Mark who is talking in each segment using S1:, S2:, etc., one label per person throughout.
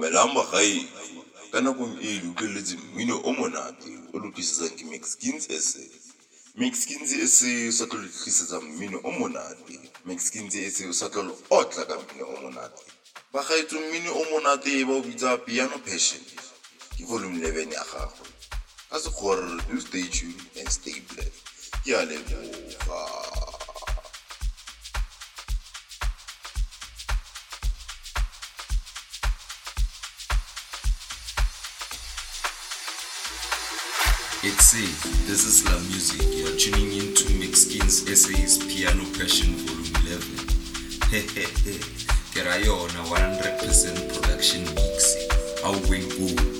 S1: dumelang bagae ka nakong e le utlweletse mmino o monate o lokisetsang ke maxkins sa maxkins sa o sa tlo le tlisetsa mmino o monate. Maxkins sa o sa tlo otla ka mmino o monate. Bagaetso mmino o monate ba o bitsa piano passion ke volume 11 ya gagwe. Ka sekgore do stay tuned and stay black ke a leboga
S2: This is La Music. You're tuning in to Mixkins SA's Piano Passion Volume 11. Hehehe. Kerayona 100% production mix. We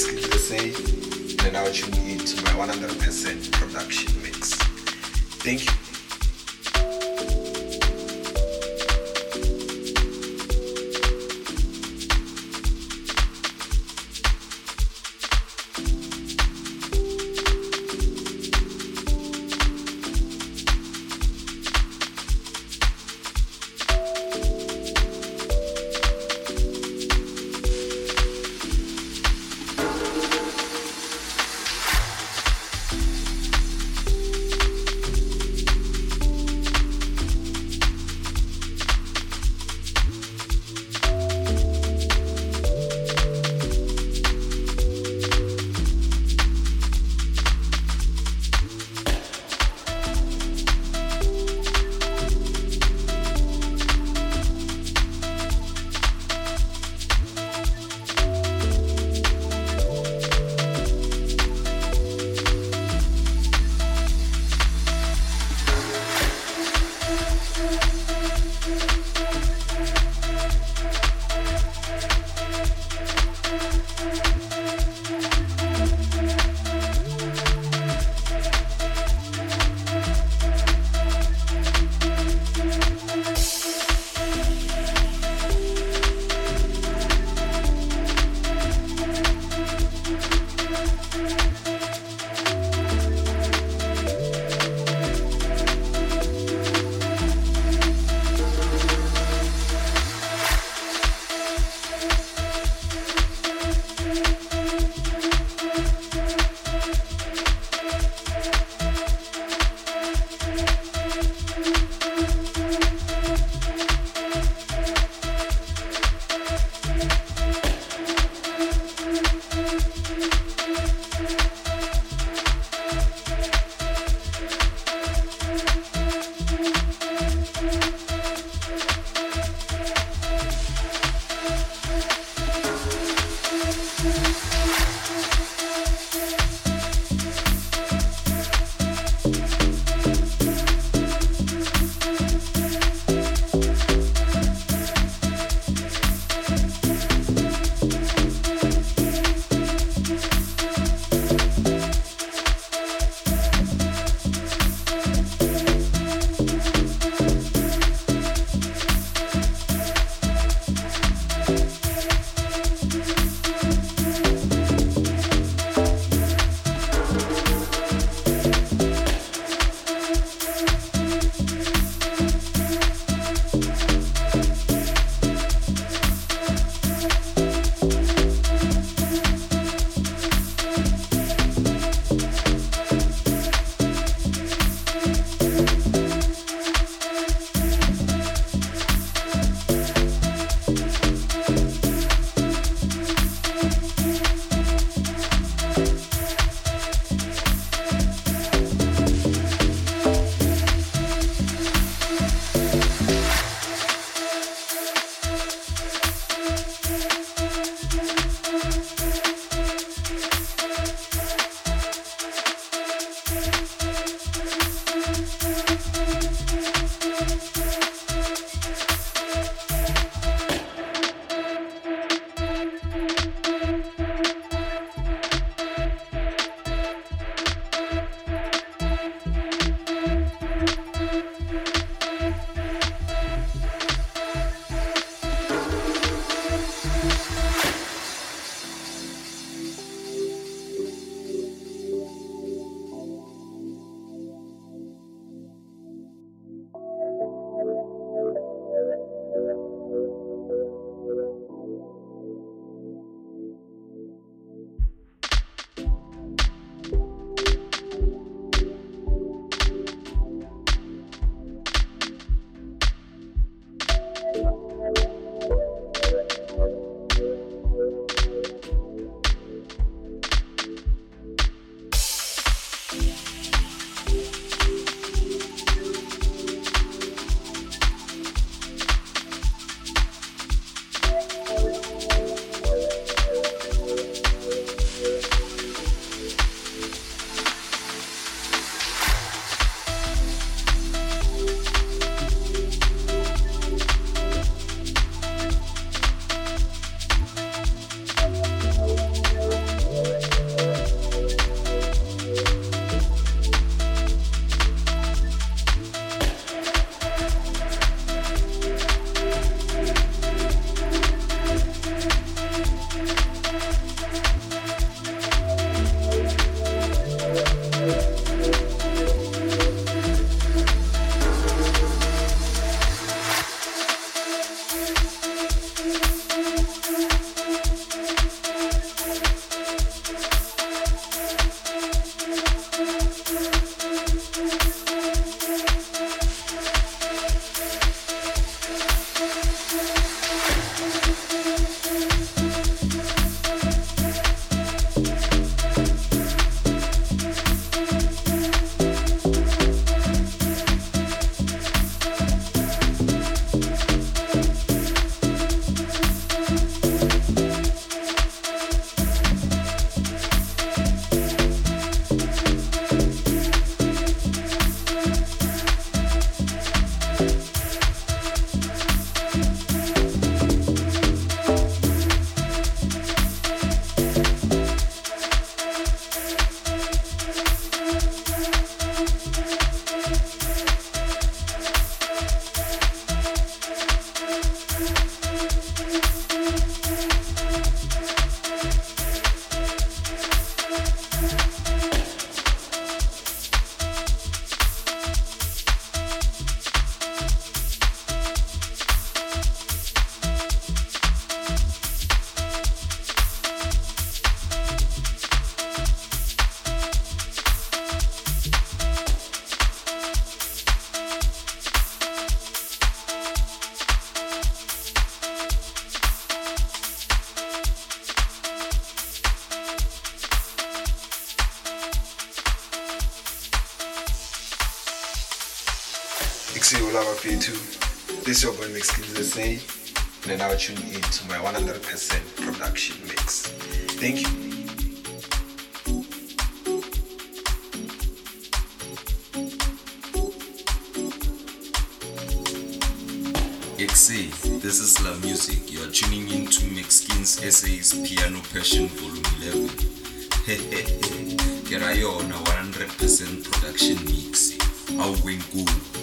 S3: This is your boy Mix Kid USA, and now tuning in to my 100% production mix. Thank you. Ikusiyo lava you too. This is your boy Mixkins SA. And now tune in to my 100% production mix. Thank you.
S2: XA, this is La Music. You are tuning in to Mixkins SA's Piano Passion Volume 11. Get on a 100% production mix. Au wengu.
S1: ke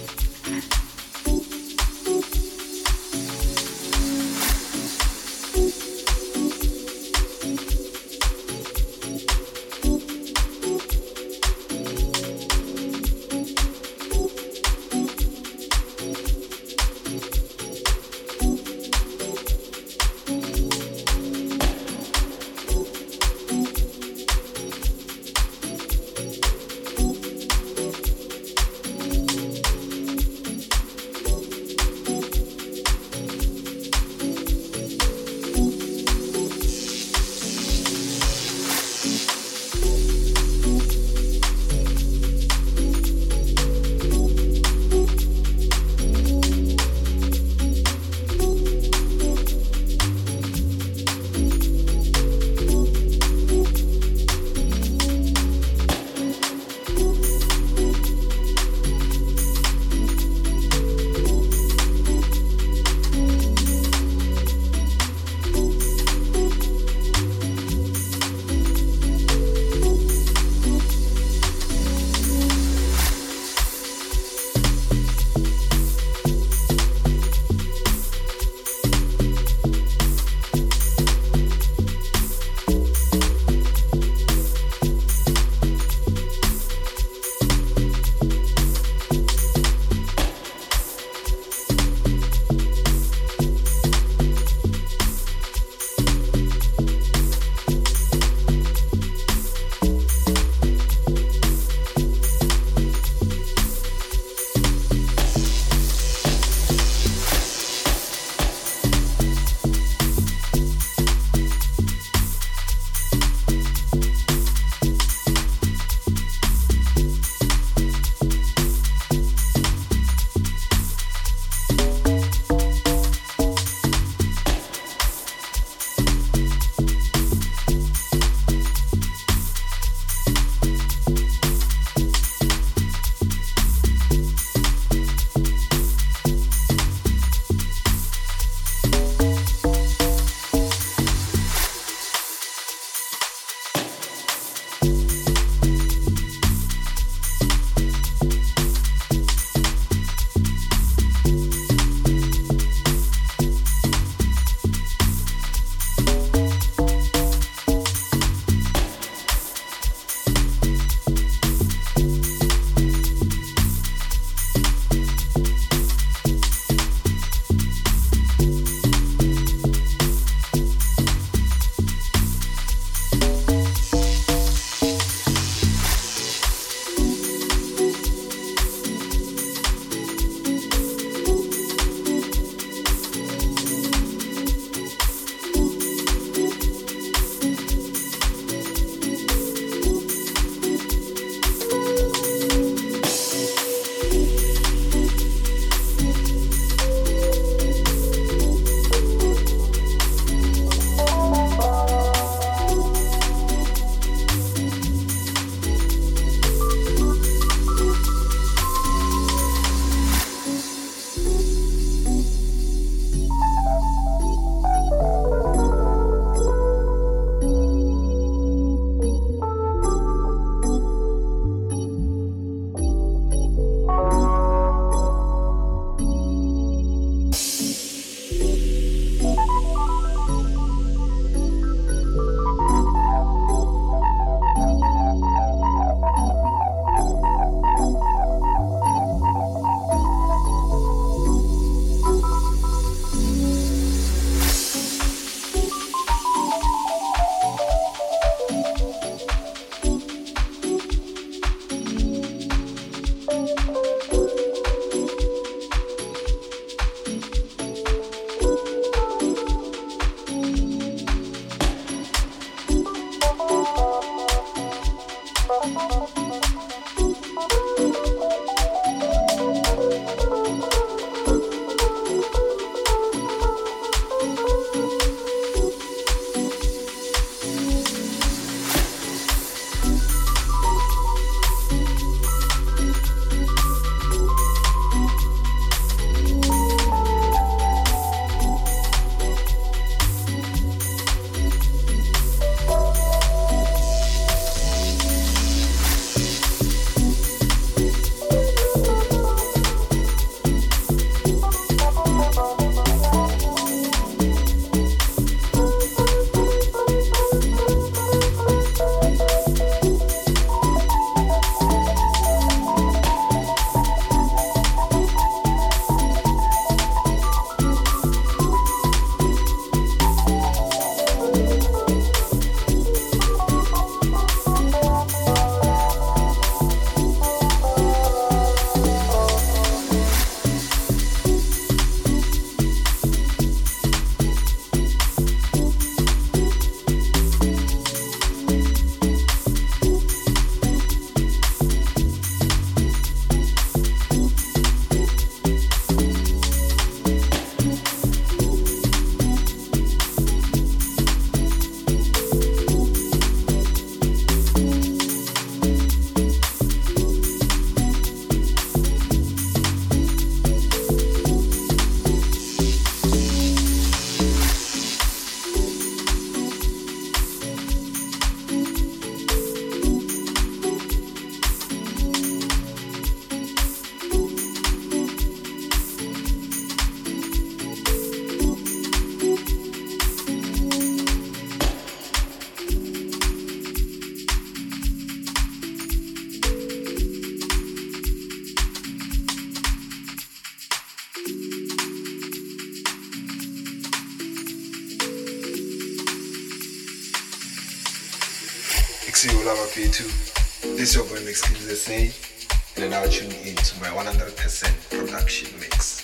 S1: Xero Lava P2. This is your boy Mixkins SA, and now tune in to my 100% production mix.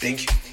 S1: Thank you.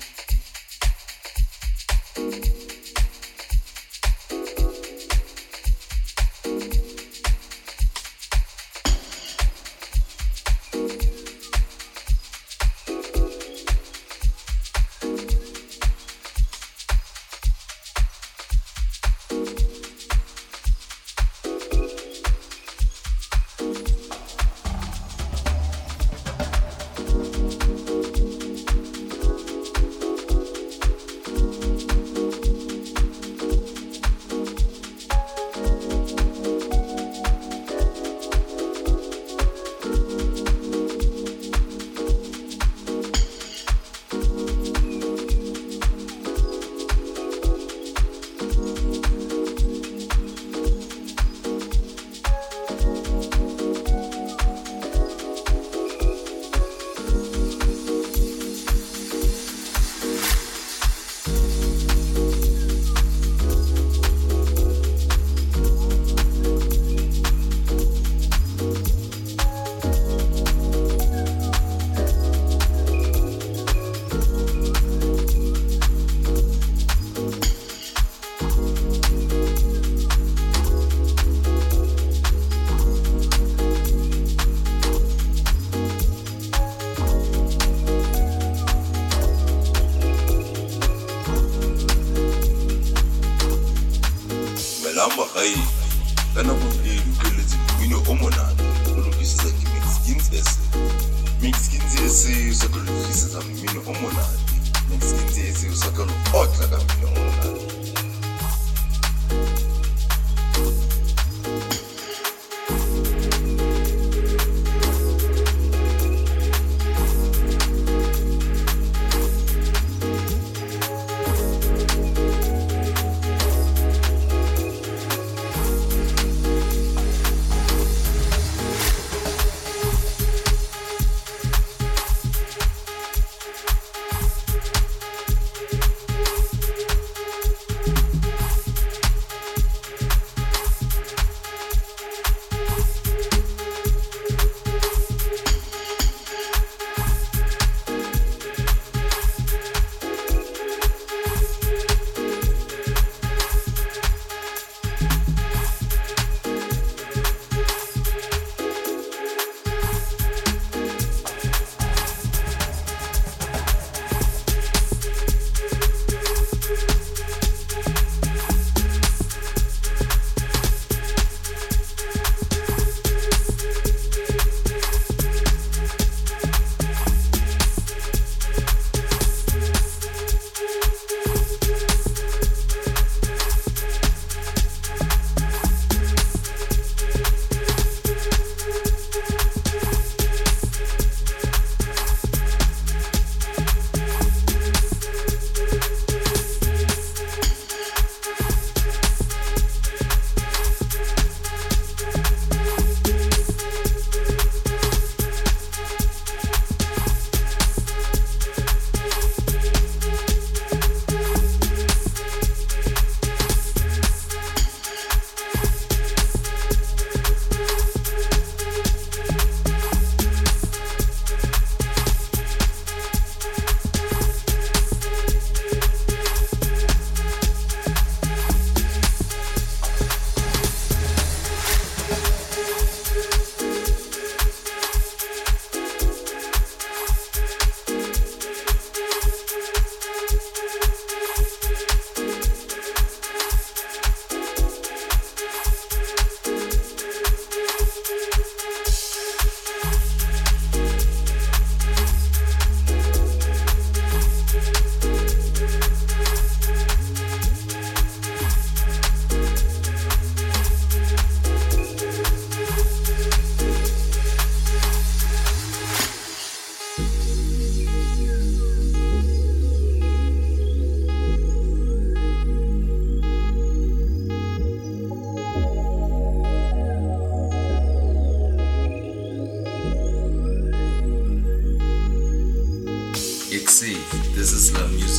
S2: love music.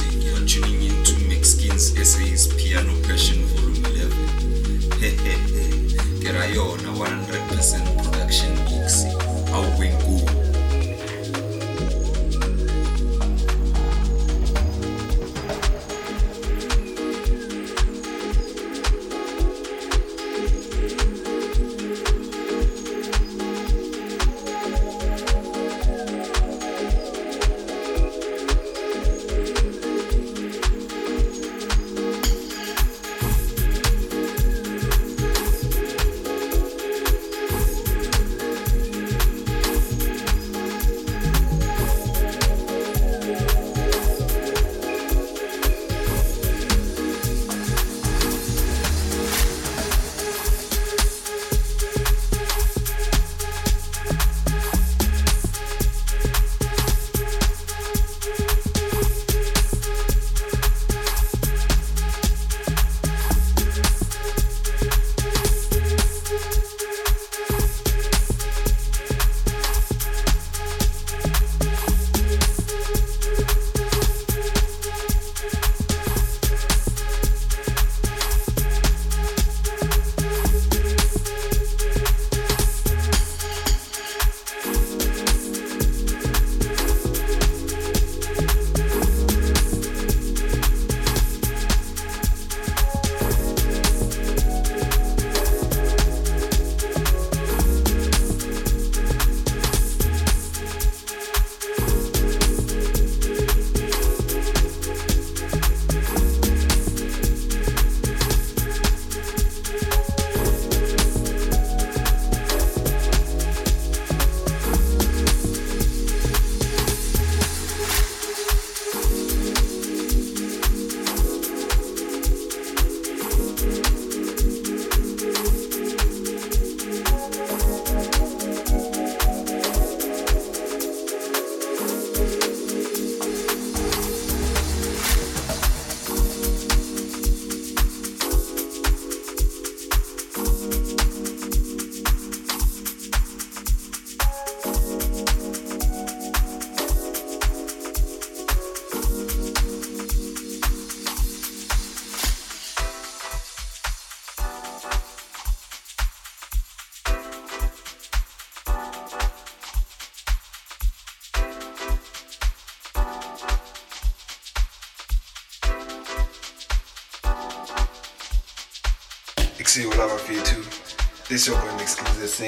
S3: This your boy Mix Kings SA,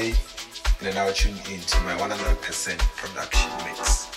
S3: and now tune in to my 100% production mix.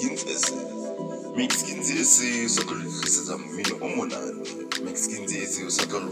S1: nginceze mixkinzi isizwe kalu nginceze mina omunani mixkinzi isizwe kalu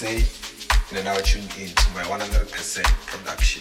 S1: Mixkins SA, and then now tune in to my 100% production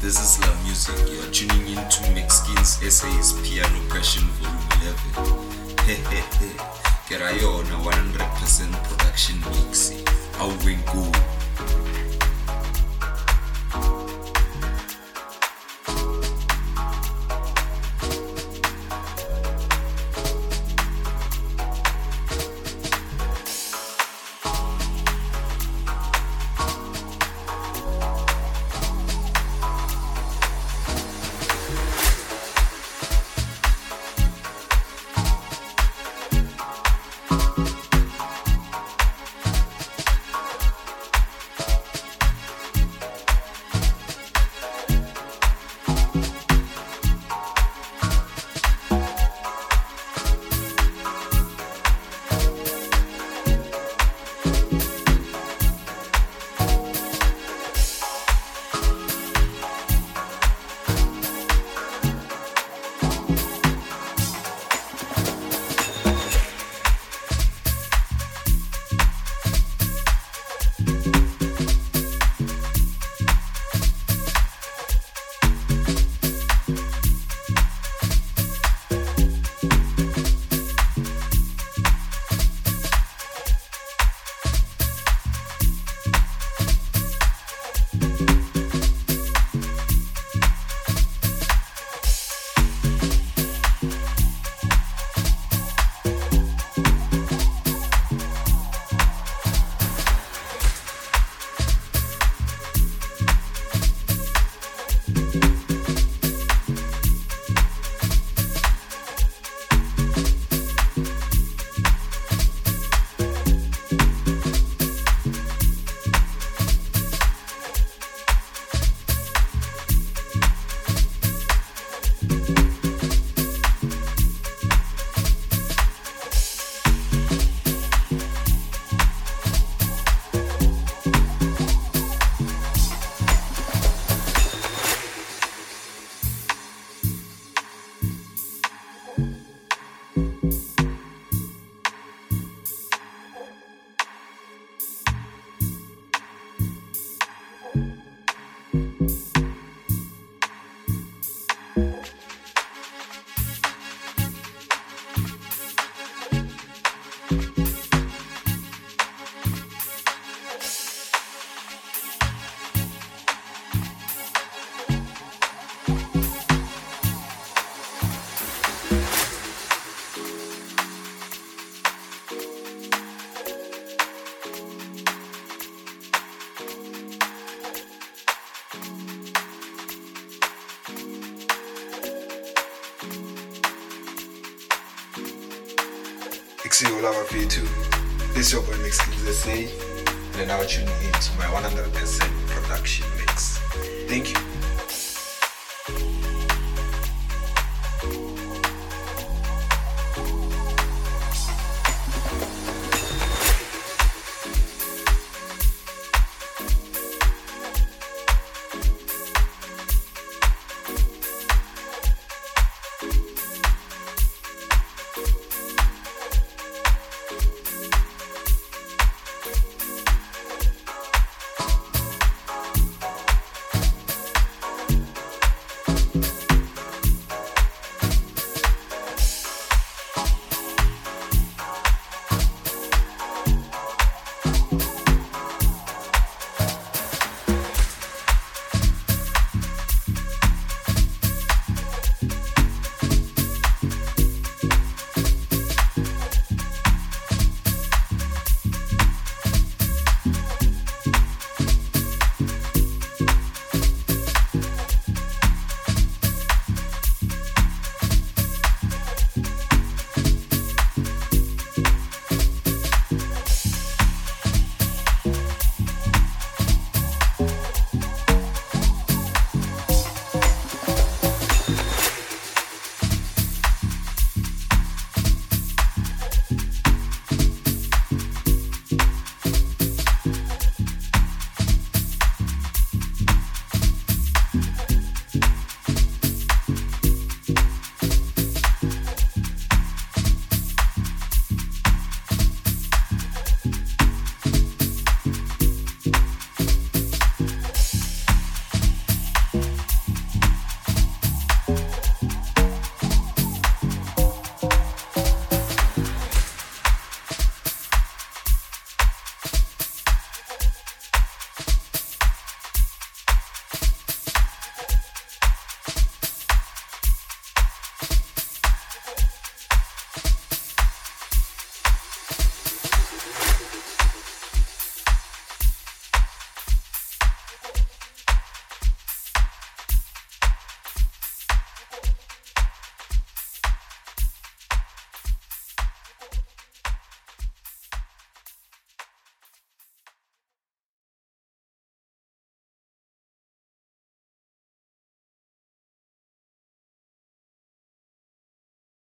S2: this is La Music. You are tuning in to Mixkins SA's Piano Passion Volume 11. Hehehe, ke ra yona 100% production mix. Aweng go. For you. This your boy Mixkins SA, and then now tune in to my 100%